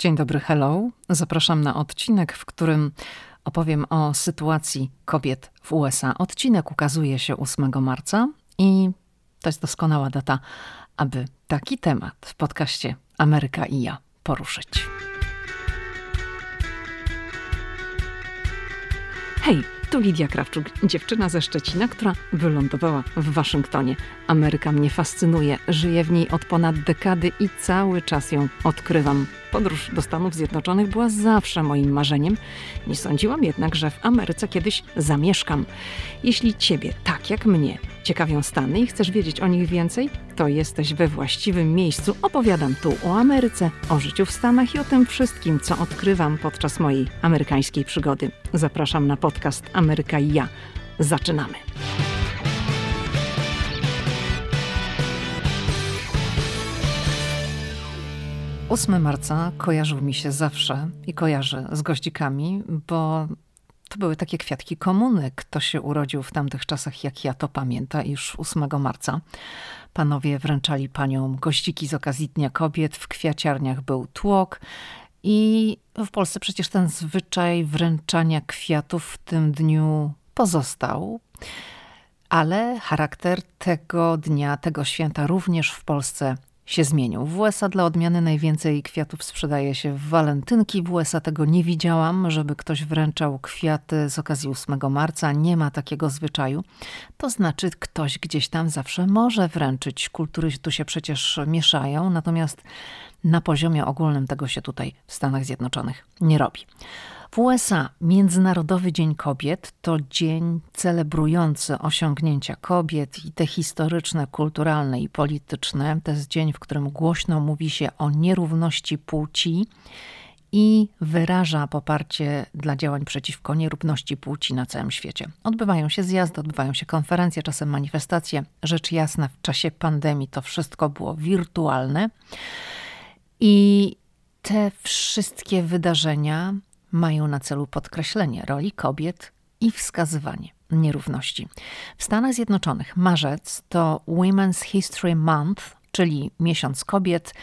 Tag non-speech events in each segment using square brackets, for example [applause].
Dzień dobry, hello. Zapraszam na odcinek, w którym opowiem o sytuacji kobiet w USA. Odcinek ukazuje się 8 marca i to jest doskonała data, aby taki temat w podcaście Ameryka i ja poruszyć. Hej, tu Lidia Krawczuk, dziewczyna ze Szczecina, która wylądowała w Waszyngtonie. Ameryka mnie fascynuje, żyję w niej od ponad dekady i cały czas ją odkrywam. Podróż do Stanów Zjednoczonych była zawsze moim marzeniem. Nie sądziłam jednak, że w Ameryce kiedyś zamieszkam. Jeśli ciebie, tak jak mnie, ciekawią Stany i chcesz wiedzieć o nich więcej, to jesteś we właściwym miejscu. Opowiadam tu o Ameryce, o życiu w Stanach i o tym wszystkim, co odkrywam podczas mojej amerykańskiej przygody. Zapraszam na podcast Ameryka i ja. Zaczynamy. 8 marca kojarzył mi się zawsze i kojarzy z goździkami, bo to były takie kwiatki komuny. Kto się urodził w tamtych czasach, jak ja to pamięta, już 8 marca. Panowie wręczali paniom gościki z okazji Dnia Kobiet. W kwiaciarniach był tłok. I w Polsce przecież ten zwyczaj wręczania kwiatów w tym dniu pozostał. Ale charakter tego dnia, tego święta również w Polsce się zmienił. W USA dla odmiany najwięcej kwiatów sprzedaje się w walentynki. W USA tego nie widziałam, żeby ktoś wręczał kwiaty z okazji 8 marca. Nie ma takiego zwyczaju. To znaczy ktoś gdzieś tam zawsze może wręczyć. Kultury tu się przecież mieszają, natomiast na poziomie ogólnym tego się tutaj w Stanach Zjednoczonych nie robi. W USA Międzynarodowy Dzień Kobiet to dzień celebrujący osiągnięcia kobiet i te historyczne, kulturalne i polityczne. To jest dzień, w którym głośno mówi się o nierówności płci i wyraża poparcie dla działań przeciwko nierówności płci na całym świecie. Odbywają się zjazdy, odbywają się konferencje, czasem manifestacje. Rzecz jasna, w czasie pandemii to wszystko było wirtualne. I te wszystkie wydarzenia mają na celu podkreślenie roli kobiet i wskazywanie nierówności. W Stanach Zjednoczonych marzec to Women's History Month, czyli miesiąc kobiet.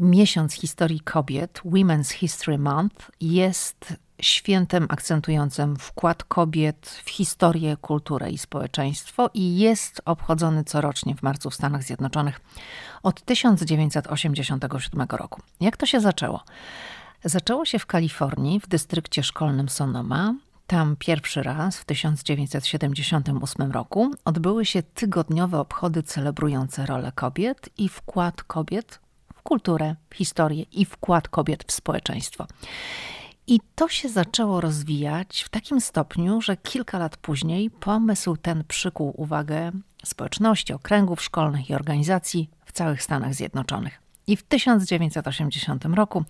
Miesiąc historii kobiet, Women's History Month, jest świętem akcentującym wkład kobiet w historię, kulturę i społeczeństwo i jest obchodzony corocznie w marcu w Stanach Zjednoczonych od 1987 roku. Jak to się zaczęło? Zaczęło się w Kalifornii, w dystrykcie szkolnym Sonoma. Tam pierwszy raz w 1978 roku odbyły się tygodniowe obchody celebrujące rolę kobiet i wkład kobiet w kulturę, historię i wkład kobiet w społeczeństwo. I to się zaczęło rozwijać w takim stopniu, że kilka lat później pomysł ten przykuł uwagę społeczności, okręgów szkolnych i organizacji w całych Stanach Zjednoczonych. I w 1980 roku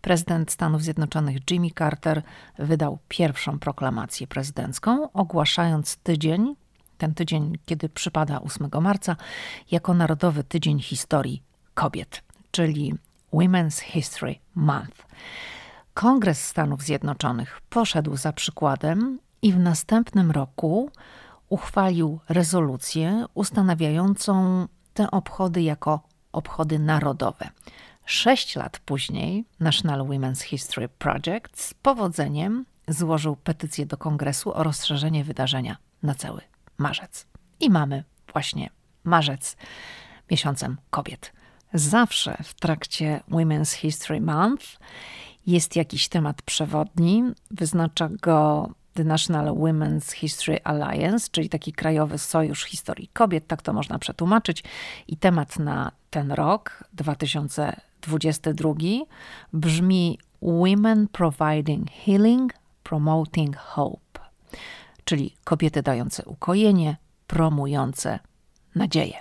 prezydent Stanów Zjednoczonych Jimmy Carter wydał pierwszą proklamację prezydencką, ogłaszając tydzień, ten tydzień, kiedy przypada 8 marca, jako Narodowy Tydzień Historii Kobiet, czyli Women's History Month. Kongres Stanów Zjednoczonych poszedł za przykładem i w następnym roku uchwalił rezolucję ustanawiającą te obchody jako obchody narodowe. Sześć lat później National Women's History Project z powodzeniem złożył petycję do kongresu o rozszerzenie wydarzenia na cały marzec. I mamy właśnie marzec miesiącem kobiet. Zawsze w trakcie Women's History Month jest jakiś temat przewodni, wyznacza go The National Women's History Alliance, czyli taki krajowy sojusz historii kobiet, tak to można przetłumaczyć. I temat na ten rok, 2022, brzmi Women Providing Healing, Promoting Hope, czyli kobiety dające ukojenie, promujące nadzieję.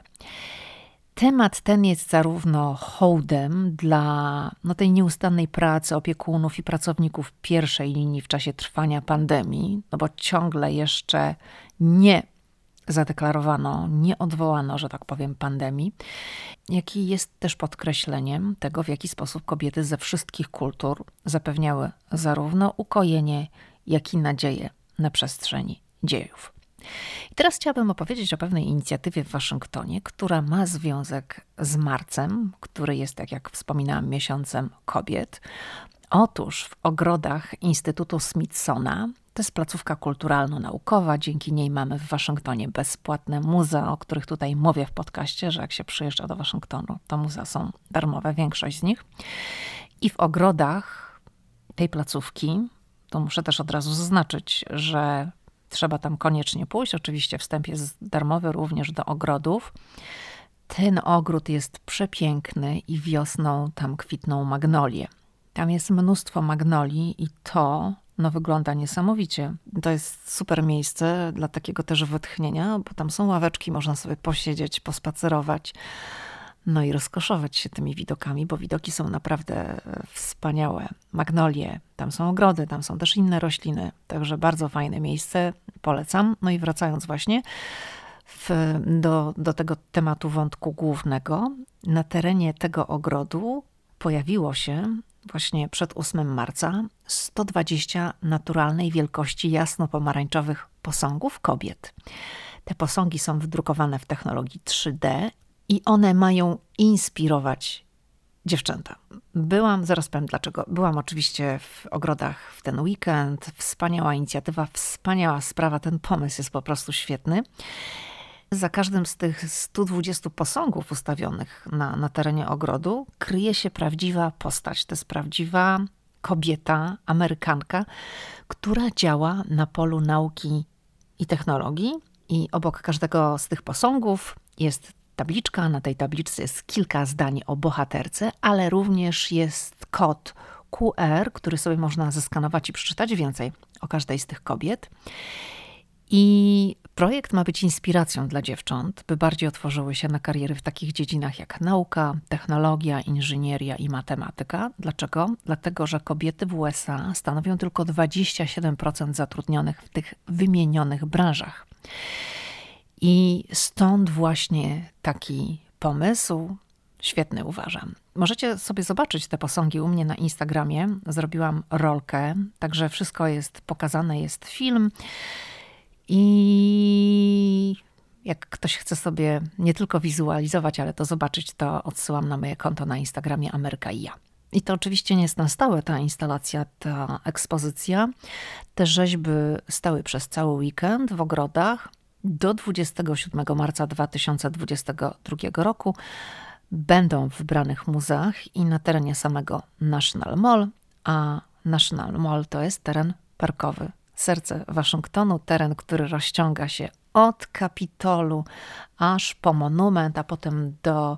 Temat ten jest zarówno hołdem dla no, tej nieustannej pracy opiekunów i pracowników pierwszej linii w czasie trwania pandemii, no bo ciągle jeszcze nie zadeklarowano, nie odwołano, że tak powiem, pandemii, jaki jest też podkreśleniem tego, w jaki sposób kobiety ze wszystkich kultur zapewniały zarówno ukojenie, jak i nadzieję na przestrzeni dziejów. I teraz chciałabym opowiedzieć o pewnej inicjatywie w Waszyngtonie, która ma związek z marcem, który jest, tak jak wspominałam, miesiącem kobiet. Otóż w ogrodach Instytutu Smithsona to jest placówka kulturalno-naukowa. Dzięki niej mamy w Waszyngtonie bezpłatne muzea, o których tutaj mówię w podcaście, że jak się przyjeżdża do Waszyngtonu, to muzea są darmowe, większość z nich. I w ogrodach tej placówki, to muszę też od razu zaznaczyć, że trzeba tam koniecznie pójść. Oczywiście wstęp jest darmowy również do ogrodów. Ten ogród jest przepiękny i wiosną tam kwitną magnolie. Tam jest mnóstwo magnolii i to no, wygląda niesamowicie. To jest super miejsce dla takiego też wytchnienia, bo tam są ławeczki, można sobie posiedzieć, pospacerować. No i rozkoszować się tymi widokami, bo widoki są naprawdę wspaniałe. Magnolie, tam są ogrody, tam są też inne rośliny, także bardzo fajne miejsce, polecam. No i wracając właśnie w, do, do tego tematu wątku głównego, na terenie tego ogrodu pojawiło się właśnie przed 8 marca 120 naturalnej wielkości jasno-pomarańczowych posągów kobiet. Te posągi są wydrukowane w technologii 3D i one mają inspirować dziewczęta. Byłam, zaraz powiem dlaczego. Byłam oczywiście w ogrodach w ten weekend. Wspaniała inicjatywa, wspaniała sprawa. Ten pomysł jest po prostu świetny. Za każdym z tych 120 posągów ustawionych na, na terenie ogrodu kryje się prawdziwa postać. To jest prawdziwa kobieta, Amerykanka, która działa na polu nauki i technologii. I obok każdego z tych posągów jest tabliczka. Na tej tabliczce jest kilka zdań o bohaterce, ale również jest kod QR, który sobie można zeskanować i przeczytać więcej o każdej z tych kobiet. I projekt ma być inspiracją dla dziewcząt, by bardziej otworzyły się na kariery w takich dziedzinach jak nauka, technologia, inżynieria i matematyka. Dlaczego? Dlatego, że kobiety w USA stanowią tylko 27% zatrudnionych w tych wymienionych branżach. I stąd właśnie taki pomysł, świetny uważam. Możecie sobie zobaczyć te posągi u mnie na Instagramie. Zrobiłam rolkę, także wszystko jest pokazane, jest film. I jak ktoś chce sobie nie tylko wizualizować, ale to zobaczyć, to odsyłam na moje konto na Instagramie Ameryka i ja. I to oczywiście nie jest na stałe ta instalacja, ta ekspozycja. Te rzeźby stały przez cały weekend w ogrodach. Do 27 marca 2022 roku będą w wybranych muzeach i na terenie samego National Mall, a National Mall to jest teren parkowy serce Waszyngtonu, teren, który rozciąga się od Kapitolu aż po monument, a potem do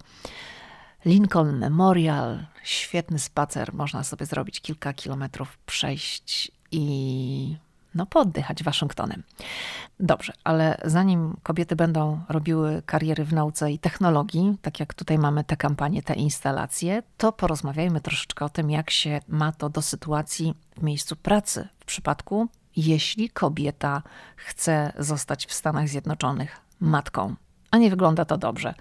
Lincoln Memorial. Świetny spacer, można sobie zrobić kilka kilometrów, przejść i no, poddychać Waszyngtonem. Dobrze, ale zanim kobiety będą robiły kariery w nauce i technologii, tak jak tutaj mamy te kampanie, te instalacje, to porozmawiajmy troszeczkę o tym, jak się ma to do sytuacji w miejscu pracy w przypadku jeśli kobieta chce zostać w Stanach Zjednoczonych matką. A nie wygląda to dobrze.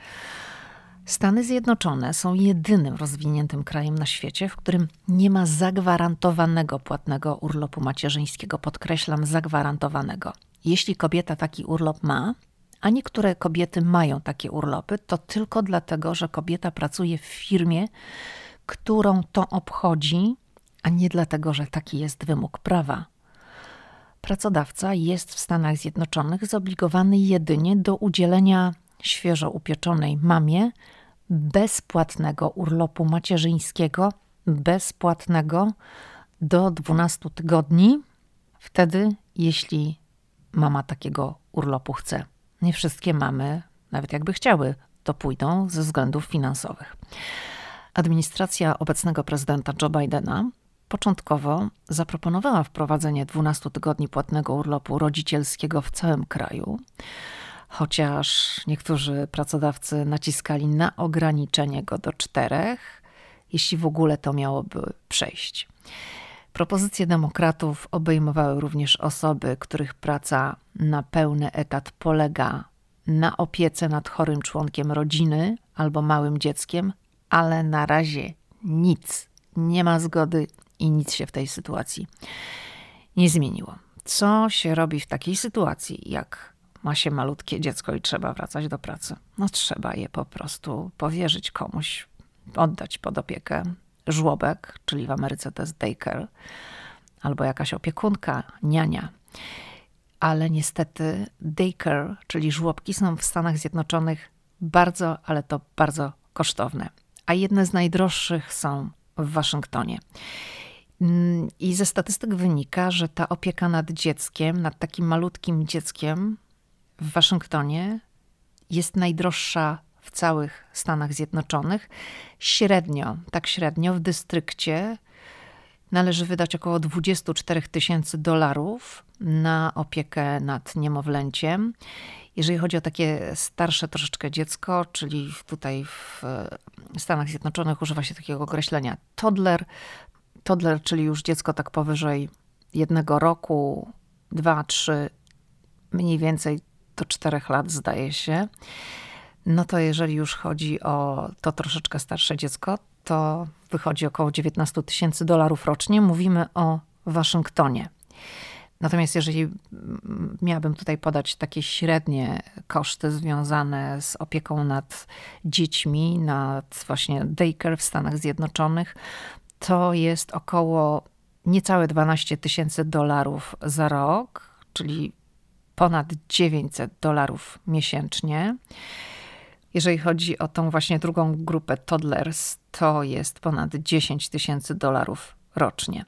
Stany Zjednoczone są jedynym rozwiniętym krajem na świecie, w którym nie ma zagwarantowanego płatnego urlopu macierzyńskiego. Podkreślam, zagwarantowanego. Jeśli kobieta taki urlop ma, a niektóre kobiety mają takie urlopy, to tylko dlatego, że kobieta pracuje w firmie, którą to obchodzi, a nie dlatego, że taki jest wymóg prawa pracodawca jest w Stanach Zjednoczonych zobligowany jedynie do udzielenia świeżo upieczonej mamie bezpłatnego urlopu macierzyńskiego, bezpłatnego do 12 tygodni, wtedy, jeśli mama takiego urlopu chce. Nie wszystkie mamy, nawet jakby chciały, to pójdą ze względów finansowych. Administracja obecnego prezydenta Joe Bidena Początkowo zaproponowała wprowadzenie 12 tygodni płatnego urlopu rodzicielskiego w całym kraju, chociaż niektórzy pracodawcy naciskali na ograniczenie go do czterech, jeśli w ogóle to miałoby przejść. Propozycje demokratów obejmowały również osoby, których praca na pełny etat polega na opiece nad chorym członkiem rodziny albo małym dzieckiem, ale na razie nic. Nie ma zgody i nic się w tej sytuacji nie zmieniło. Co się robi w takiej sytuacji, jak ma się malutkie dziecko i trzeba wracać do pracy. No trzeba je po prostu powierzyć komuś, oddać pod opiekę. Żłobek, czyli w Ameryce to jest daycare, albo jakaś opiekunka, niania. Ale niestety daycare, czyli żłobki są w Stanach Zjednoczonych bardzo, ale to bardzo kosztowne. A jedne z najdroższych są w Waszyngtonie. Mm, I ze statystyk wynika, że ta opieka nad dzieckiem, nad takim malutkim dzieckiem w Waszyngtonie jest najdroższa w całych Stanach Zjednoczonych. Średnio, tak średnio w dystrykcie należy wydać około 24 tysięcy dolarów na opiekę nad niemowlęciem. Jeżeli chodzi o takie starsze troszeczkę dziecko, czyli tutaj w Stanach Zjednoczonych używa się takiego określenia toddler, toddler, czyli już dziecko tak powyżej jednego roku, dwa, trzy, mniej więcej do czterech lat zdaje się. No to jeżeli już chodzi o to troszeczkę starsze dziecko, to wychodzi około 19 tysięcy dolarów rocznie. Mówimy o Waszyngtonie. Natomiast jeżeli miałabym tutaj podać takie średnie koszty związane z opieką nad dziećmi, nad właśnie daycare w Stanach Zjednoczonych, to jest około niecałe 12 tysięcy dolarów za rok, czyli ponad 900 dolarów miesięcznie. Jeżeli chodzi o tą właśnie drugą grupę toddlers, to jest ponad 10 tysięcy dolarów rocznie,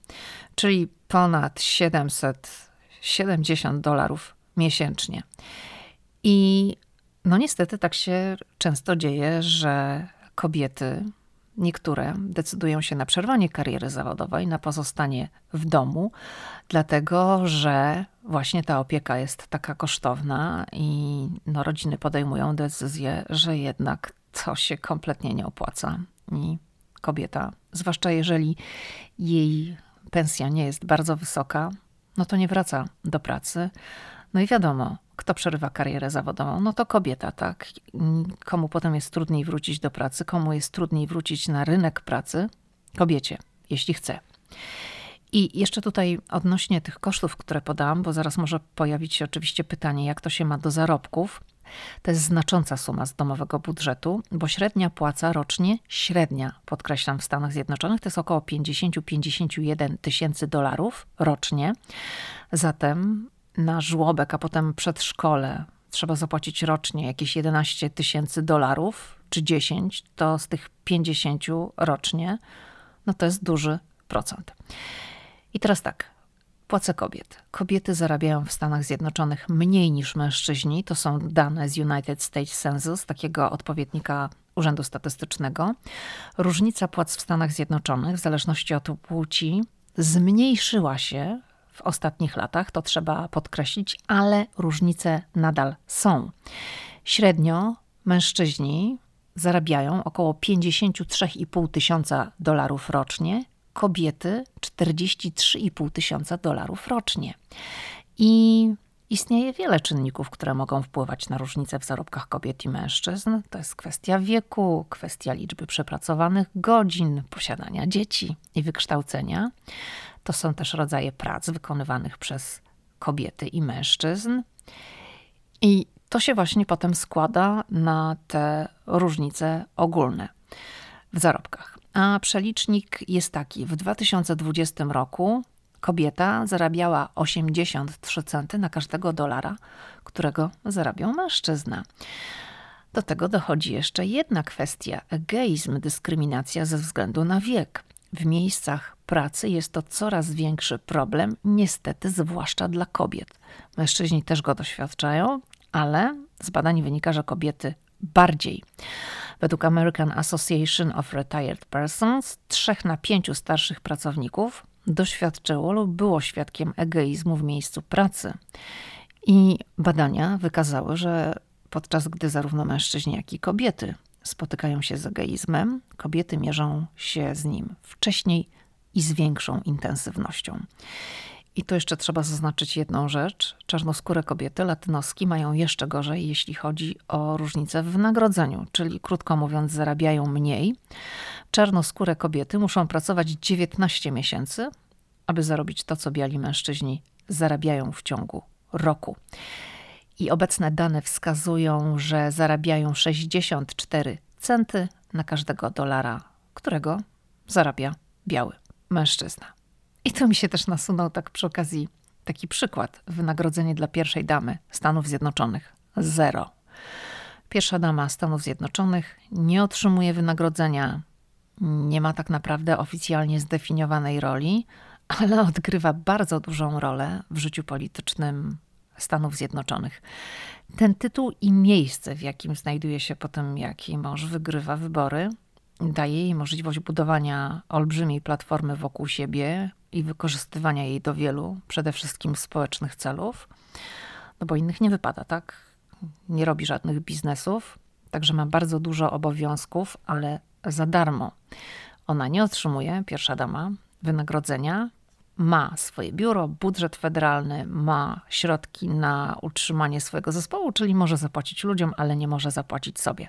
czyli ponad 770 dolarów miesięcznie. I no niestety tak się często dzieje, że kobiety Niektóre decydują się na przerwanie kariery zawodowej, na pozostanie w domu, dlatego że właśnie ta opieka jest taka kosztowna i no, rodziny podejmują decyzję, że jednak to się kompletnie nie opłaca. I kobieta, zwłaszcza jeżeli jej pensja nie jest bardzo wysoka, no to nie wraca do pracy. No i wiadomo, kto przerywa karierę zawodową? No to kobieta, tak? Komu potem jest trudniej wrócić do pracy, komu jest trudniej wrócić na rynek pracy? Kobiecie, jeśli chce. I jeszcze tutaj odnośnie tych kosztów, które podałam, bo zaraz może pojawić się oczywiście pytanie, jak to się ma do zarobków. To jest znacząca suma z domowego budżetu, bo średnia płaca rocznie, średnia, podkreślam, w Stanach Zjednoczonych to jest około 50-51 tysięcy dolarów rocznie. Zatem na żłobek, a potem przedszkole trzeba zapłacić rocznie jakieś 11 tysięcy dolarów czy 10, to z tych 50 rocznie, no to jest duży procent. I teraz tak, płace kobiet. Kobiety zarabiają w Stanach Zjednoczonych mniej niż mężczyźni. To są dane z United States Census, takiego odpowiednika Urzędu Statystycznego. Różnica płac w Stanach Zjednoczonych, w zależności od płci, zmniejszyła się w ostatnich latach, to trzeba podkreślić, ale różnice nadal są. Średnio mężczyźni zarabiają około 53,5 tysiąca dolarów rocznie, kobiety 43,5 tysiąca dolarów rocznie. I istnieje wiele czynników, które mogą wpływać na różnice w zarobkach kobiet i mężczyzn. To jest kwestia wieku, kwestia liczby przepracowanych godzin, posiadania dzieci i wykształcenia. To są też rodzaje prac wykonywanych przez kobiety i mężczyzn. I to się właśnie potem składa na te różnice ogólne w zarobkach. A przelicznik jest taki: w 2020 roku kobieta zarabiała 83 centy na każdego dolara, którego zarabiał mężczyzna. Do tego dochodzi jeszcze jedna kwestia: egeizm, dyskryminacja ze względu na wiek. W miejscach pracy jest to coraz większy problem, niestety, zwłaszcza dla kobiet. Mężczyźni też go doświadczają, ale z badań wynika, że kobiety bardziej. Według American Association of Retired Persons, trzech na pięciu starszych pracowników doświadczyło lub było świadkiem egoizmu w miejscu pracy. I badania wykazały, że podczas gdy zarówno mężczyźni, jak i kobiety spotykają się z egoizmem, kobiety mierzą się z nim wcześniej i z większą intensywnością. I tu jeszcze trzeba zaznaczyć jedną rzecz. Czarnoskóre kobiety, latynoski, mają jeszcze gorzej, jeśli chodzi o różnicę w wynagrodzeniu, czyli krótko mówiąc, zarabiają mniej. Czarnoskóre kobiety muszą pracować 19 miesięcy, aby zarobić to, co biali mężczyźni zarabiają w ciągu roku. i obecne dane wskazują, że zarabiają 64 centy na każdego dolara, którego zarabia biały mężczyzna. I to mi się też nasunął tak przy okazji taki przykład. Wynagrodzenie dla pierwszej damy Stanów Zjednoczonych zero. Pierwsza dama Stanów Zjednoczonych nie otrzymuje wynagrodzenia, nie ma tak naprawdę oficjalnie zdefiniowanej roli, ale odgrywa bardzo dużą rolę w życiu politycznym Stanów Zjednoczonych. Ten tytuł i miejsce, w jakim znajduje się potem, jaki mąż wygrywa wybory, daje jej możliwość budowania olbrzymiej platformy wokół siebie i wykorzystywania jej do wielu, przede wszystkim społecznych celów, no bo innych nie wypada, tak? Nie robi żadnych biznesów, także ma bardzo dużo obowiązków, ale za darmo. Ona nie otrzymuje, pierwsza dama, wynagrodzenia, ma swoje biuro, budżet federalny, ma środki na utrzymanie swojego zespołu, czyli może zapłacić ludziom, ale nie może zapłacić sobie.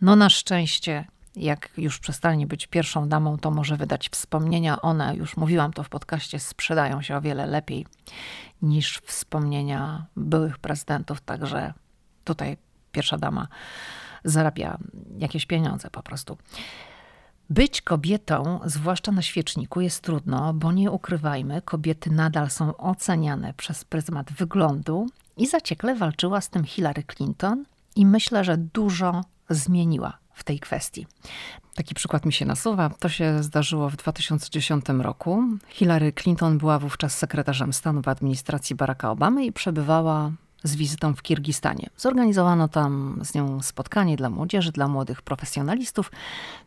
No na szczęście, jak już przestanie być pierwszą damą, to może wydać wspomnienia. One, już mówiłam to w podcaście, sprzedają się o wiele lepiej niż wspomnienia byłych prezydentów, także tutaj pierwsza dama zarabia jakieś pieniądze po prostu. Być kobietą, zwłaszcza na świeczniku, jest trudno, bo nie ukrywajmy, kobiety nadal są oceniane przez pryzmat wyglądu i zaciekle walczyła z tym Hillary Clinton i myślę, że dużo zmieniła w tej kwestii. Taki przykład mi się nasuwa. To się zdarzyło w 2010 roku. Hillary Clinton była wówczas sekretarzem stanu w administracji Baracka Obamy i przebywała z wizytą w Kirgistanie. Zorganizowano tam z nią spotkanie dla młodzieży, dla młodych profesjonalistów,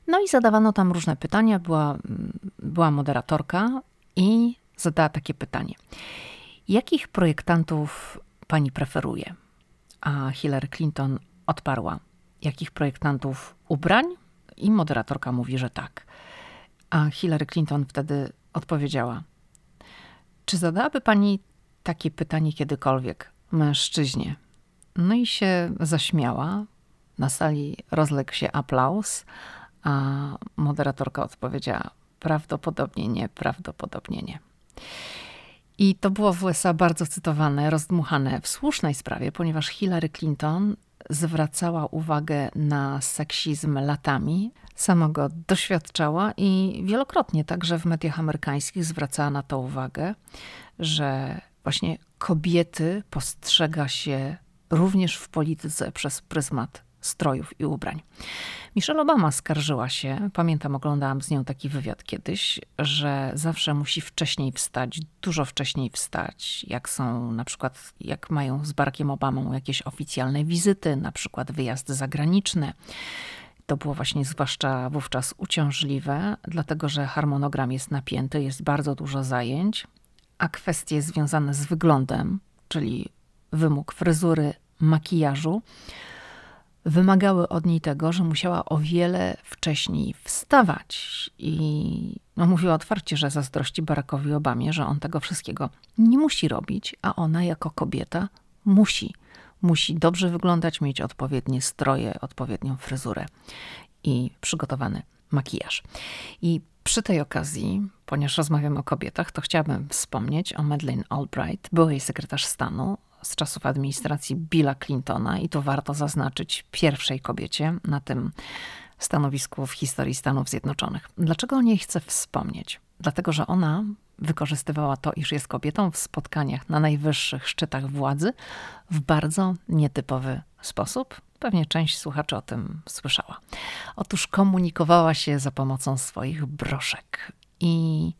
no i zadawano tam różne pytania. Była, była moderatorka i zadała takie pytanie: Jakich projektantów pani preferuje? A Hillary Clinton odparła: Jakich projektantów ubrań? I moderatorka mówi, że tak. A Hillary Clinton wtedy odpowiedziała: Czy zadałaby pani takie pytanie kiedykolwiek mężczyźnie. No i się zaśmiała. Na sali rozległ się aplauz, a moderatorka odpowiedziała: Prawdopodobnie nie, prawdopodobnie nie. I to było w USA bardzo cytowane, rozdmuchane w słusznej sprawie, ponieważ Hillary Clinton zwracała uwagę na seksizm latami, sama go doświadczała i wielokrotnie także w mediach amerykańskich zwracała na to uwagę, że właśnie kobiety postrzega się również w polityce przez pryzmat strojów i ubrań. Michelle Obama skarżyła się, pamiętam, oglądałam z nią taki wywiad kiedyś, że zawsze musi wcześniej wstać, dużo wcześniej wstać, jak są na przykład, jak mają z Barackiem Obamą jakieś oficjalne wizyty, na przykład wyjazdy zagraniczne. To było właśnie zwłaszcza wówczas uciążliwe, dlatego że harmonogram jest napięty, jest bardzo dużo zajęć a kwestie związane z wyglądem, czyli wymóg fryzury, makijażu, wymagały od niej tego, że musiała o wiele wcześniej wstawać. I no, mówiła otwarcie, że zazdrości Barackowi Obamie, że on tego wszystkiego nie musi robić, a ona jako kobieta musi. Musi dobrze wyglądać, mieć odpowiednie stroje, odpowiednią fryzurę i przygotowany makijaż. I przy tej okazji, ponieważ rozmawiamy o kobietach, to chciałabym wspomnieć o Madeleine Albright, byłej sekretarz stanu z czasów administracji Billa Clintona i to warto zaznaczyć pierwszej kobiecie na tym stanowisku w historii Stanów Zjednoczonych. Dlaczego o niej chcę wspomnieć? Dlatego, że ona wykorzystywała to, iż jest kobietą w spotkaniach na najwyższych szczytach władzy w bardzo nietypowy sposób. Pewnie część słuchaczy o tym słyszała. Otóż komunikowała się za pomocą swoich broszek. I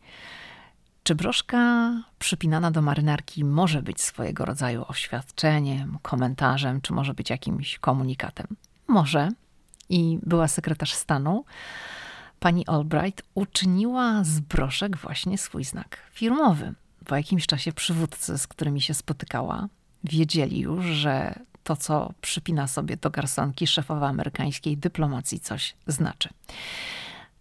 czy broszka przypinana do marynarki może być swojego rodzaju oświadczeniem, komentarzem, czy może być jakimś komunikatem? Może. I była sekretarz stanu. Pani Albright uczyniła z broszek właśnie swój znak firmowy. Po jakimś czasie przywódcy, z którymi się spotykała, wiedzieli już, że to, co przypina sobie do garsonki szefowa amerykańskiej dyplomacji, coś znaczy.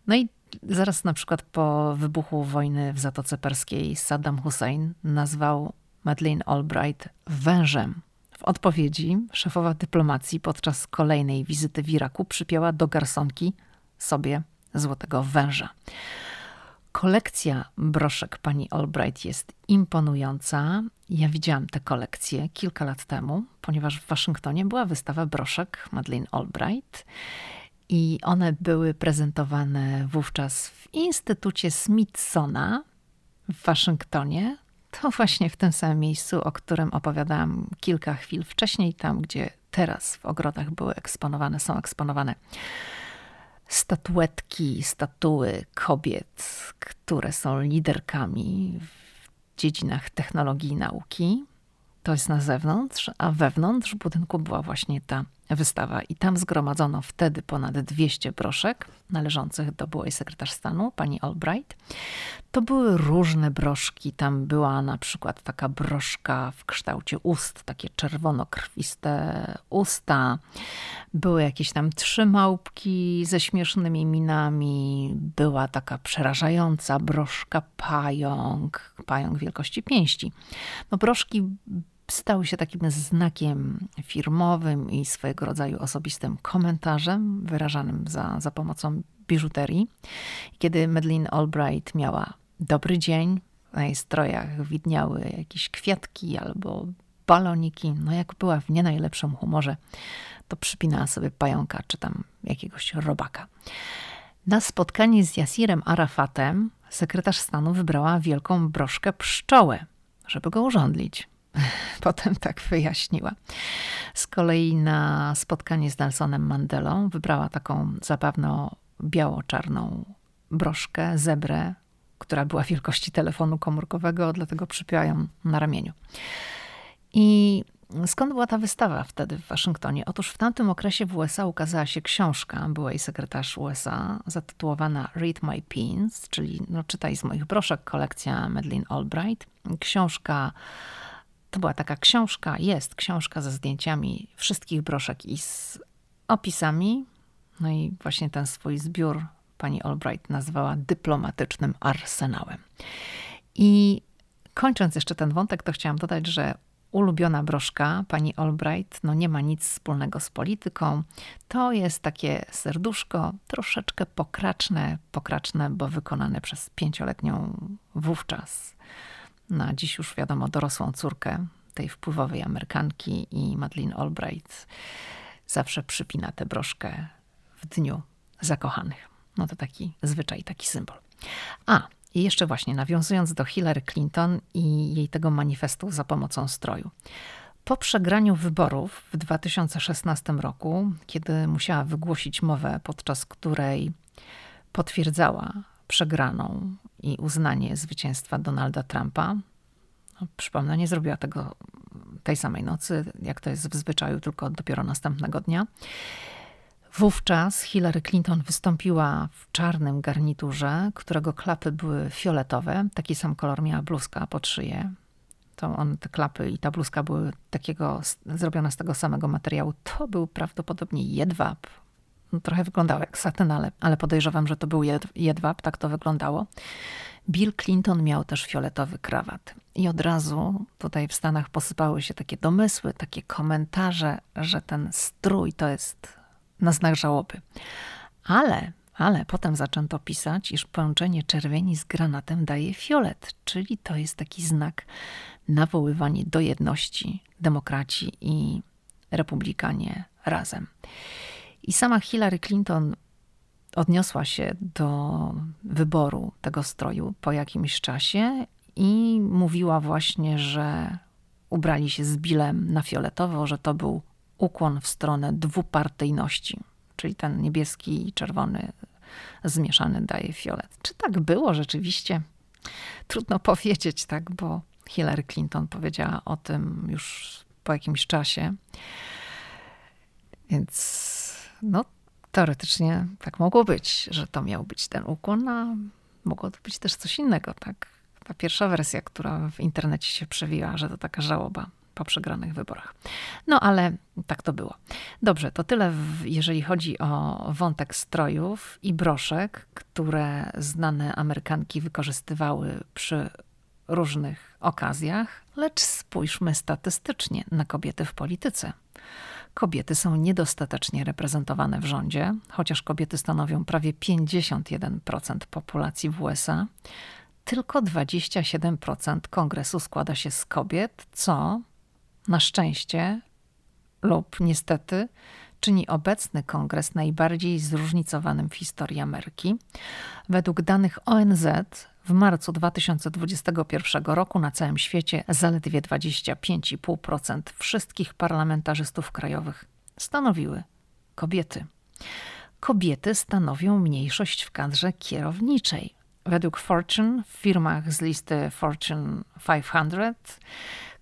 No i zaraz na przykład po wybuchu wojny w Zatoce Perskiej Saddam Hussein nazwał Madeleine Albright wężem. W odpowiedzi szefowa dyplomacji podczas kolejnej wizyty w Iraku przypięła do garsonki sobie złotego węża. Kolekcja broszek pani Albright jest imponująca. Ja widziałam tę kolekcję kilka lat temu, ponieważ w Waszyngtonie była wystawa broszek Madeleine Albright i one były prezentowane wówczas w Instytucie Smithsona w Waszyngtonie. To właśnie w tym samym miejscu, o którym opowiadałam kilka chwil wcześniej, tam gdzie teraz w ogrodach były eksponowane, są eksponowane statuetki, statuły kobiet, które są liderkami w dziedzinach technologii i nauki. To jest na zewnątrz, a wewnątrz budynku była właśnie ta wystawa i tam zgromadzono wtedy ponad 200 broszek należących do byłej sekretarz stanu, pani Albright. To były różne broszki. Tam była na przykład taka broszka w kształcie ust, takie czerwono-krwiste usta. Były jakieś tam trzy małpki ze śmiesznymi minami. Była taka przerażająca broszka pająk, pająk wielkości pięści. No broszki stały się takim znakiem firmowym i swojego rodzaju osobistym komentarzem wyrażanym za, za pomocą biżuterii. Kiedy Madeleine Albright miała dobry dzień, na jej strojach widniały jakieś kwiatki albo baloniki, no jak była w nie najlepszym humorze, to przypinała sobie pająka czy tam jakiegoś robaka. Na spotkanie z Yasirem Arafatem sekretarz stanu wybrała wielką broszkę pszczołę, żeby go urządlić. [laughs] Potem tak wyjaśniła. Z kolei na spotkanie z Nelsonem Mandelą wybrała taką zabawną biało-czarną broszkę, zebrę, która była wielkości telefonu komórkowego, dlatego przypięła ją na ramieniu. I skąd była ta wystawa wtedy w Waszyngtonie? Otóż w tamtym okresie w USA ukazała się książka byłej sekretarz USA zatytułowana Read My Pins, czyli no, czytaj z moich broszek, kolekcja Madeleine Albright. Książka to była taka książka, jest książka ze zdjęciami wszystkich broszek i z opisami. No i właśnie ten swój zbiór pani Albright nazwała dyplomatycznym arsenałem. I kończąc jeszcze ten wątek, to chciałam dodać, że ulubiona broszka pani Albright no nie ma nic wspólnego z polityką. To jest takie serduszko, troszeczkę pokraczne, pokraczne, bo wykonane przez pięcioletnią wówczas na dziś już wiadomo dorosłą córkę tej wpływowej Amerykanki i Madeleine Albright zawsze przypina tę broszkę w dniu zakochanych. No to taki zwyczaj, taki symbol. A, i jeszcze właśnie nawiązując do Hillary Clinton i jej tego manifestu za pomocą stroju. Po przegraniu wyborów w 2016 roku, kiedy musiała wygłosić mowę, podczas której potwierdzała przegraną i uznanie zwycięstwa Donalda Trumpa. No, przypomnę, nie zrobiła tego tej samej nocy, jak to jest w zwyczaju, tylko dopiero następnego dnia. Wówczas Hillary Clinton wystąpiła w czarnym garniturze, którego klapy były fioletowe. Taki sam kolor miała bluzka pod szyję. To on, te klapy i ta bluzka były takiego, zrobione z tego samego materiału. To był prawdopodobnie jedwab, no, trochę wyglądało jak satyn, ale, ale podejrzewam, że to był jedwab, tak to wyglądało. Bill Clinton miał też fioletowy krawat. I od razu tutaj w Stanach posypały się takie domysły, takie komentarze, że ten strój to jest na znak żałoby. Ale, ale potem zaczęto pisać, iż połączenie czerwieni z granatem daje fiolet, czyli to jest taki znak nawoływanie do jedności demokraci i republikanie razem. I sama Hillary Clinton odniosła się do wyboru tego stroju po jakimś czasie i mówiła właśnie, że ubrali się z Billem na fioletowo, że to był ukłon w stronę dwupartyjności, czyli ten niebieski i czerwony zmieszany daje fiolet. Czy tak było rzeczywiście? Trudno [laughs] powiedzieć, tak, bo Hillary Clinton powiedziała o tym już po jakimś czasie. Więc no, teoretycznie tak mogło być, że to miał być ten ukłon, a mogło to być też coś innego, tak? Ta pierwsza wersja, która w internecie się przewiła, że to taka żałoba po przegranych wyborach. No ale tak to było. Dobrze, to tyle, jeżeli chodzi o wątek strojów i broszek, które znane Amerykanki wykorzystywały przy różnych okazjach, lecz spójrzmy statystycznie na kobiety w polityce. Kobiety są niedostatecznie reprezentowane w rządzie, chociaż kobiety stanowią prawie 51% populacji w USA. Tylko 27% kongresu składa się z kobiet, co na szczęście lub niestety czyni obecny kongres najbardziej zróżnicowanym w historii Ameryki. Według danych ONZ w marcu 2021 roku na całym świecie zaledwie 25,5% wszystkich parlamentarzystów krajowych stanowiły kobiety. Kobiety stanowią mniejszość w kadrze kierowniczej. Według Fortune w firmach z listy Fortune 500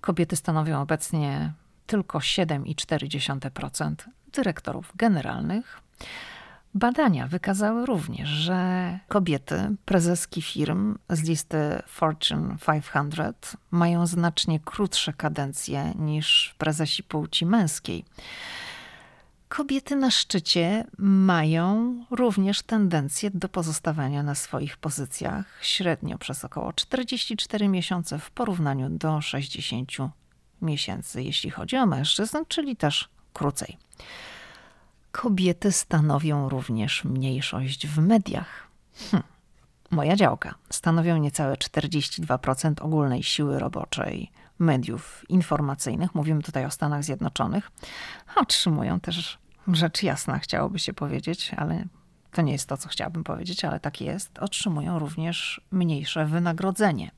kobiety stanowią obecnie tylko 7,4% dyrektorów generalnych. Badania wykazały również, że kobiety, prezeski firm z listy Fortune 500 mają znacznie krótsze kadencje niż prezesi płci męskiej. Kobiety na szczycie mają również tendencję do pozostawania na swoich pozycjach średnio przez około 44 miesiące w porównaniu do 60 miesięcy, jeśli chodzi o mężczyzn, czyli też krócej. Kobiety stanowią również mniejszość w mediach. Hm. Moja działka stanowią niecałe 42% ogólnej siły roboczej mediów informacyjnych. Mówimy tutaj o Stanach Zjednoczonych. Otrzymują też rzecz jasna, chciałoby się powiedzieć, ale to nie jest to, co chciałabym powiedzieć, ale tak jest. Otrzymują również mniejsze wynagrodzenie.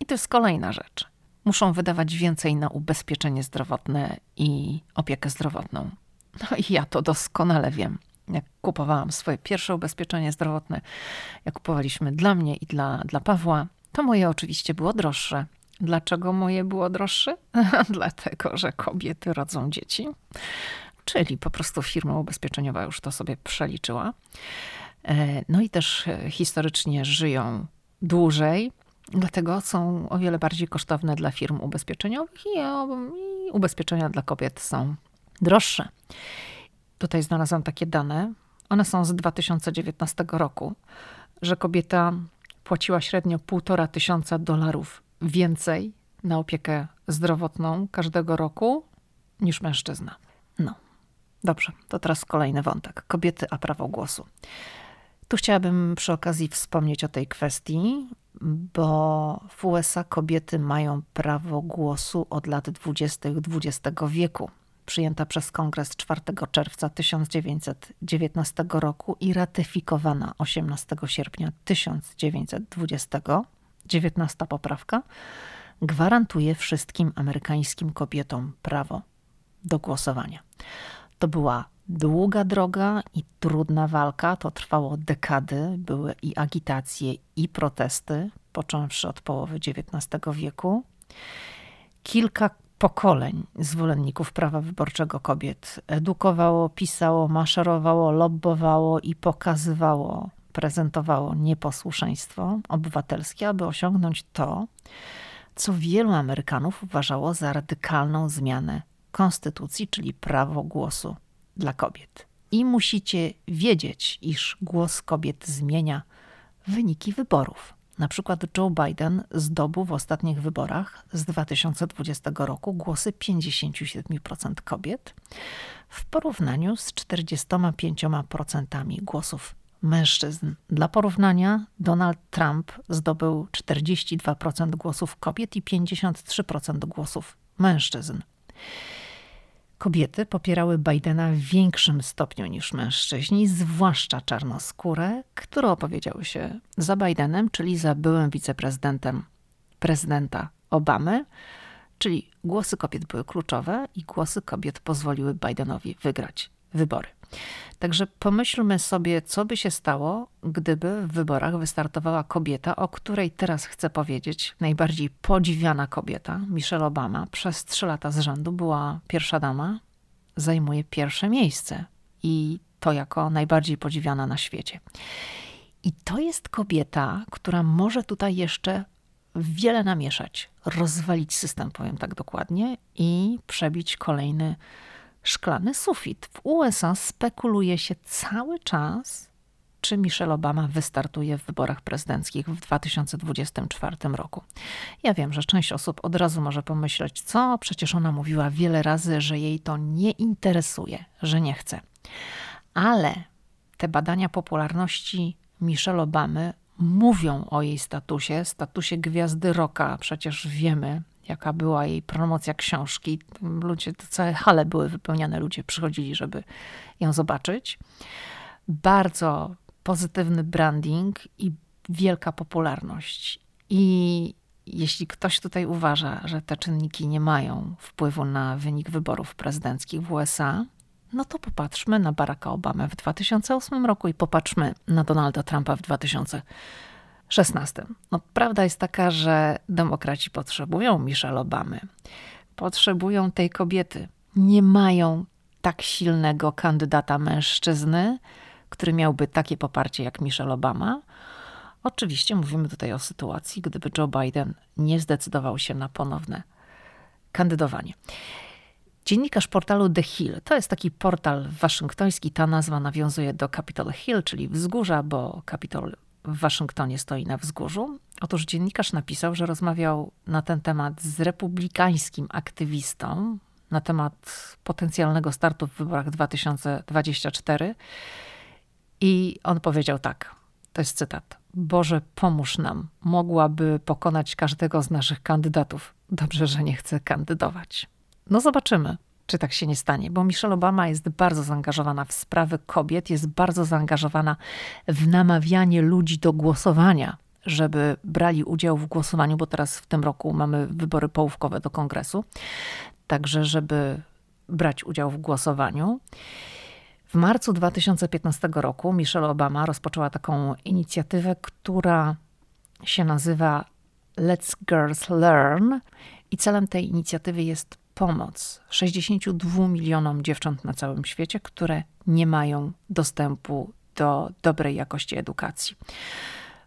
I to jest kolejna rzecz. Muszą wydawać więcej na ubezpieczenie zdrowotne i opiekę zdrowotną. No i ja to doskonale wiem. Jak kupowałam swoje pierwsze ubezpieczenie zdrowotne, jak kupowaliśmy dla mnie i dla, dla Pawła, to moje oczywiście było droższe. Dlaczego moje było droższe? [laughs] Dlatego, że kobiety rodzą dzieci. Czyli po prostu firma ubezpieczeniowa już to sobie przeliczyła. E, no i też e, historycznie żyją dłużej, dlatego są o wiele bardziej kosztowne dla firm ubezpieczeniowych i, i ubezpieczenia dla kobiet są droższe. Tutaj znalazłam takie dane. One są z 2019 roku, że kobieta płaciła średnio półtora tysiąca dolarów więcej na opiekę zdrowotną każdego roku niż mężczyzna. No, dobrze, to teraz kolejny wątek. Kobiety, a prawo głosu. Tu chciałabym przy okazji wspomnieć o tej kwestii, bo w USA kobiety mają prawo głosu od lat 20. XX wieku przyjęta przez Kongres 4 czerwca 1919 roku i ratyfikowana 18 sierpnia 1920, 19 poprawka, gwarantuje wszystkim amerykańskim kobietom prawo do głosowania. To była długa droga i trudna walka, to trwało dekady, były i agitacje, i protesty, począwszy od połowy XIX wieku. Kilka pokoleń zwolenników prawa wyborczego kobiet edukowało, pisało, maszerowało, lobbowało i pokazywało, prezentowało nieposłuszeństwo obywatelskie, aby osiągnąć to, co wielu Amerykanów uważało za radykalną zmianę konstytucji, czyli prawo głosu dla kobiet. I musicie wiedzieć, iż głos kobiet zmienia wyniki wyborów. Na przykład Joe Biden zdobył w ostatnich wyborach z 2020 roku głosy 57% kobiet w porównaniu z 45% głosów mężczyzn. Dla porównania Donald Trump zdobył 42% głosów kobiet i 53% głosów mężczyzn. Kobiety popierały Bidena w większym stopniu niż mężczyźni, zwłaszcza czarnoskóre, które opowiedziały się za Bidenem, czyli za byłym wiceprezydentem prezydenta Obamy, czyli głosy kobiet były kluczowe i głosy kobiet pozwoliły Bidenowi wygrać wybory. Także pomyślmy sobie, co by się stało, gdyby w wyborach wystartowała kobieta, o której teraz chcę powiedzieć, najbardziej podziwiana kobieta, Michelle Obama, przez trzy lata z rzędu była pierwsza dama, zajmuje pierwsze miejsce i to jako najbardziej podziwiana na świecie. I to jest kobieta, która może tutaj jeszcze wiele namieszać, rozwalić system, powiem tak dokładnie, i przebić kolejny szklany sufit. W USA spekuluje się cały czas, czy Michelle Obama wystartuje w wyborach prezydenckich w 2024 roku. Ja wiem, że część osób od razu może pomyśleć, co przecież ona mówiła wiele razy, że jej to nie interesuje, że nie chce. Ale te badania popularności Michelle Obamy mówią o jej statusie, statusie gwiazdy roka. Przecież wiemy, jaka była jej promocja książki. Ludzie, całe hale były wypełniane, ludzie przychodzili, żeby ją zobaczyć. Bardzo pozytywny branding i wielka popularność. I jeśli ktoś tutaj uważa, że te czynniki nie mają wpływu na wynik wyborów prezydenckich w USA, no to popatrzmy na Baracka Obamę w 2008 roku i popatrzmy na Donalda Trumpa w 2016. No, prawda jest taka, że demokraci potrzebują Michelle Obamy. Potrzebują tej kobiety. Nie mają tak silnego kandydata mężczyzny, który miałby takie poparcie jak Michelle Obama. Oczywiście mówimy tutaj o sytuacji, gdyby Joe Biden nie zdecydował się na ponowne kandydowanie. Dziennikarz portalu The Hill, to jest taki portal waszyngtoński, ta nazwa nawiązuje do Capitol Hill, czyli wzgórza, bo Capitol w Waszyngtonie stoi na wzgórzu. Otóż dziennikarz napisał, że rozmawiał na ten temat z republikańskim aktywistą na temat potencjalnego startu w wyborach 2024 i on powiedział tak, to jest cytat. Boże, pomóż nam. Mogłaby pokonać każdego z naszych kandydatów. Dobrze, że nie chce kandydować. No zobaczymy, czy tak się nie stanie, bo Michelle Obama jest bardzo zaangażowana w sprawy kobiet, jest bardzo zaangażowana w namawianie ludzi do głosowania, żeby brali udział w głosowaniu, bo teraz w tym roku mamy wybory połówkowe do kongresu. Także, żeby brać udział w głosowaniu. W marcu 2015 roku Michelle Obama rozpoczęła taką inicjatywę, która się nazywa Let's Girls Learn. I celem tej inicjatywy jest pomoc 62 milionom dziewcząt na całym świecie, które nie mają dostępu do dobrej jakości edukacji.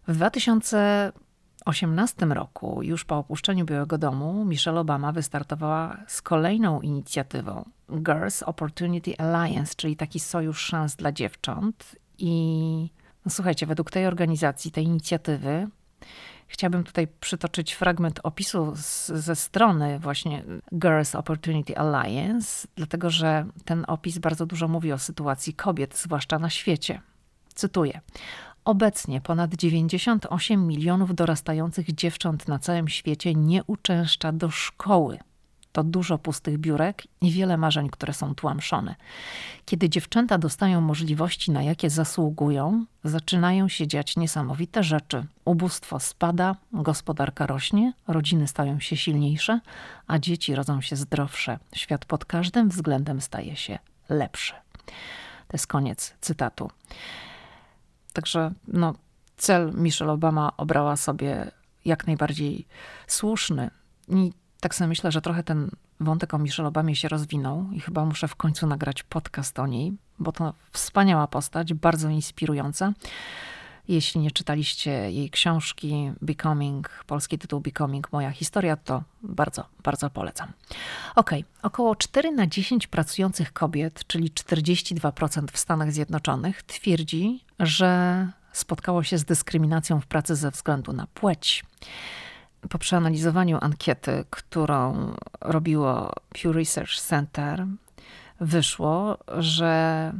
W 2018 roku, już po opuszczeniu Białego Domu, Michelle Obama wystartowała z kolejną inicjatywą Girls Opportunity Alliance, czyli taki sojusz szans dla dziewcząt. I no słuchajcie, według tej organizacji, tej inicjatywy, Chciałabym tutaj przytoczyć fragment opisu z, ze strony właśnie Girls Opportunity Alliance, dlatego że ten opis bardzo dużo mówi o sytuacji kobiet, zwłaszcza na świecie. Cytuję. Obecnie ponad 98 milionów dorastających dziewcząt na całym świecie nie uczęszcza do szkoły to dużo pustych biurek i wiele marzeń, które są tłamszone. Kiedy dziewczęta dostają możliwości, na jakie zasługują, zaczynają się dziać niesamowite rzeczy. Ubóstwo spada, gospodarka rośnie, rodziny stają się silniejsze, a dzieci rodzą się zdrowsze. Świat pod każdym względem staje się lepszy. To jest koniec cytatu. Także no, cel Michelle Obama obrała sobie jak najbardziej słuszny. I tak sobie myślę, że trochę ten wątek o Michelle Obamie się rozwinął i chyba muszę w końcu nagrać podcast o niej, bo to wspaniała postać, bardzo inspirująca. Jeśli nie czytaliście jej książki Becoming, polski tytuł Becoming, moja historia, to bardzo, bardzo polecam. Ok, około 4 na 10 pracujących kobiet, czyli 42% w Stanach Zjednoczonych, twierdzi, że spotkało się z dyskryminacją w pracy ze względu na płeć po przeanalizowaniu ankiety, którą robiło Pew Research Center, wyszło, że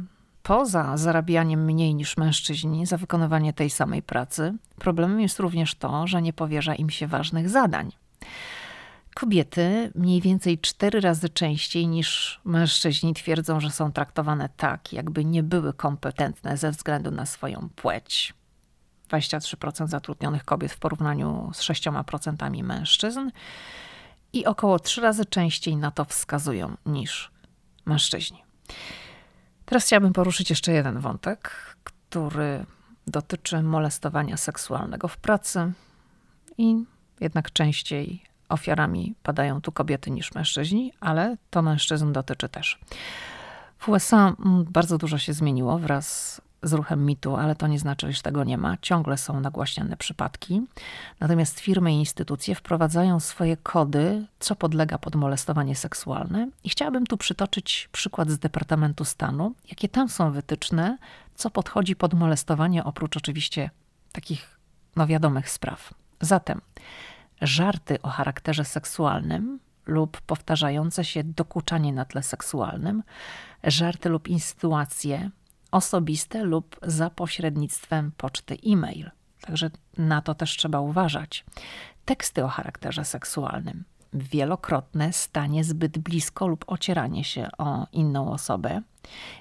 poza zarabianiem mniej niż mężczyźni za wykonywanie tej samej pracy, problemem jest również to, że nie powierza im się ważnych zadań. Kobiety mniej więcej cztery razy częściej niż mężczyźni twierdzą, że są traktowane tak, jakby nie były kompetentne ze względu na swoją płeć. 23% zatrudnionych kobiet w porównaniu z 6% mężczyzn i około 3 razy częściej na to wskazują niż mężczyźni. Teraz chciałabym poruszyć jeszcze jeden wątek, który dotyczy molestowania seksualnego w pracy i jednak częściej ofiarami padają tu kobiety niż mężczyźni, ale to mężczyzn dotyczy też. W USA bardzo dużo się zmieniło wraz z ruchem mitu, ale to nie znaczy, że tego nie ma. Ciągle są nagłaśniane przypadki. Natomiast firmy i instytucje wprowadzają swoje kody, co podlega pod molestowanie seksualne. I chciałabym tu przytoczyć przykład z Departamentu Stanu, jakie tam są wytyczne, co podchodzi pod molestowanie, oprócz oczywiście takich no wiadomych spraw. Zatem żarty o charakterze seksualnym lub powtarzające się dokuczanie na tle seksualnym, żarty lub insytuacje osobiste lub za pośrednictwem poczty e-mail. Także na to też trzeba uważać. Teksty o charakterze seksualnym, wielokrotne stanie zbyt blisko lub ocieranie się o inną osobę,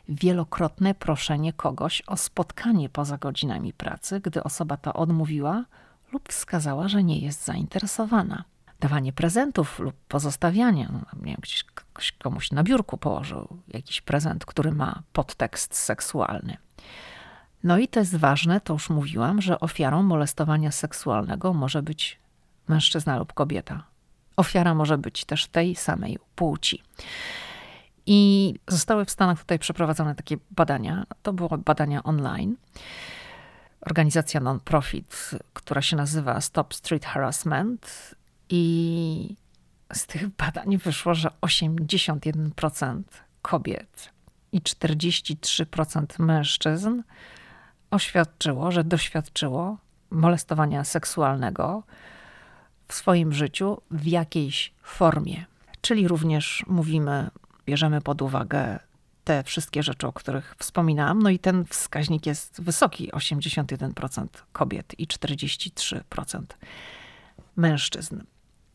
wielokrotne proszenie kogoś o spotkanie poza godzinami pracy, gdy osoba ta odmówiła lub wskazała, że nie jest zainteresowana. Dawanie prezentów lub pozostawianie, no, nie wiem, gdzieś komuś na biurku położył jakiś prezent, który ma podtekst seksualny. No i to jest ważne, to już mówiłam, że ofiarą molestowania seksualnego może być mężczyzna lub kobieta. Ofiara może być też tej samej płci. I zostały w Stanach tutaj przeprowadzone takie badania. To były badania online. Organizacja non-profit, która się nazywa Stop Street Harassment. I z tych badań wyszło, że 81% kobiet i 43% mężczyzn oświadczyło, że doświadczyło molestowania seksualnego w swoim życiu w jakiejś formie. Czyli również mówimy, bierzemy pod uwagę te wszystkie rzeczy, o których wspominałam. No i ten wskaźnik jest wysoki: 81% kobiet i 43% mężczyzn.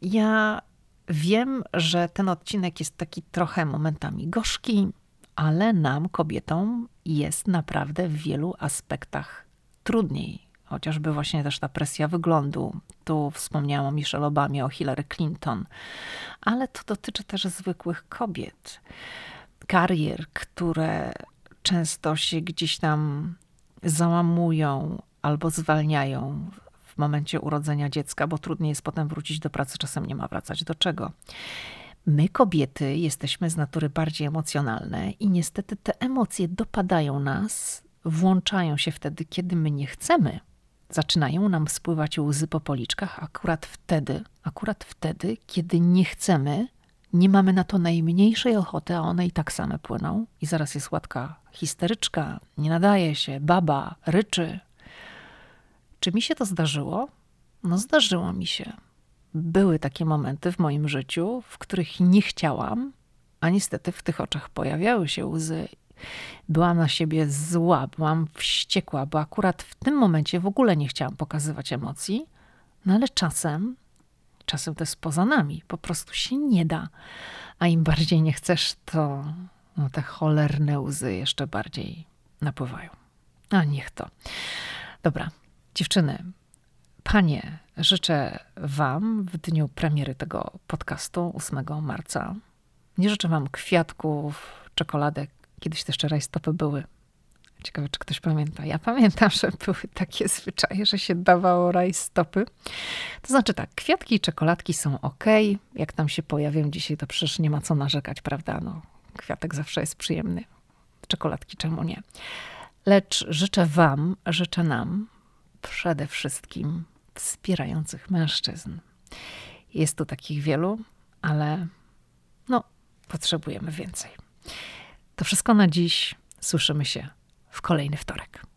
Ja wiem, że ten odcinek jest taki trochę momentami gorzki, ale nam, kobietom, jest naprawdę w wielu aspektach trudniej. Chociażby właśnie też ta presja wyglądu. Tu wspomniałam o Michelle Obamie, o Hillary Clinton, ale to dotyczy też zwykłych kobiet. Karier, które często się gdzieś tam załamują albo zwalniają w momencie urodzenia dziecka, bo trudniej jest potem wrócić do pracy, czasem nie ma wracać do czego. My, kobiety, jesteśmy z natury bardziej emocjonalne i niestety te emocje dopadają nas, włączają się wtedy, kiedy my nie chcemy. Zaczynają nam spływać łzy po policzkach akurat wtedy, akurat wtedy, kiedy nie chcemy, nie mamy na to najmniejszej ochoty, a one i tak same płyną. I zaraz jest łatka histeryczka, nie nadaje się, baba, ryczy. Czy mi się to zdarzyło? No, zdarzyło mi się były takie momenty w moim życiu, w których nie chciałam, a niestety w tych oczach pojawiały się łzy. Byłam na siebie zła, byłam wściekła, bo akurat w tym momencie w ogóle nie chciałam pokazywać emocji, no ale czasem, czasem to jest poza nami, po prostu się nie da. A im bardziej nie chcesz, to no, te cholerne łzy jeszcze bardziej napływają. A niech to. Dobra, dziewczyny, Panie, życzę Wam w dniu premiery tego podcastu 8 marca. Nie życzę Wam kwiatków, czekoladek. Kiedyś te szczeraj stopy były. Ciekawe, czy ktoś pamięta. Ja pamiętam, [laughs] że były takie zwyczaje, że się dawało stopy. To znaczy tak, kwiatki i czekoladki są ok. Jak tam się pojawią dzisiaj, to przecież nie ma co narzekać, prawda? No, kwiatek zawsze jest przyjemny. Czekoladki czemu nie? Lecz życzę Wam, życzę nam przede wszystkim wspierających mężczyzn. Jest tu takich wielu, ale no, potrzebujemy więcej. To wszystko na dziś. Słyszymy się w kolejny wtorek.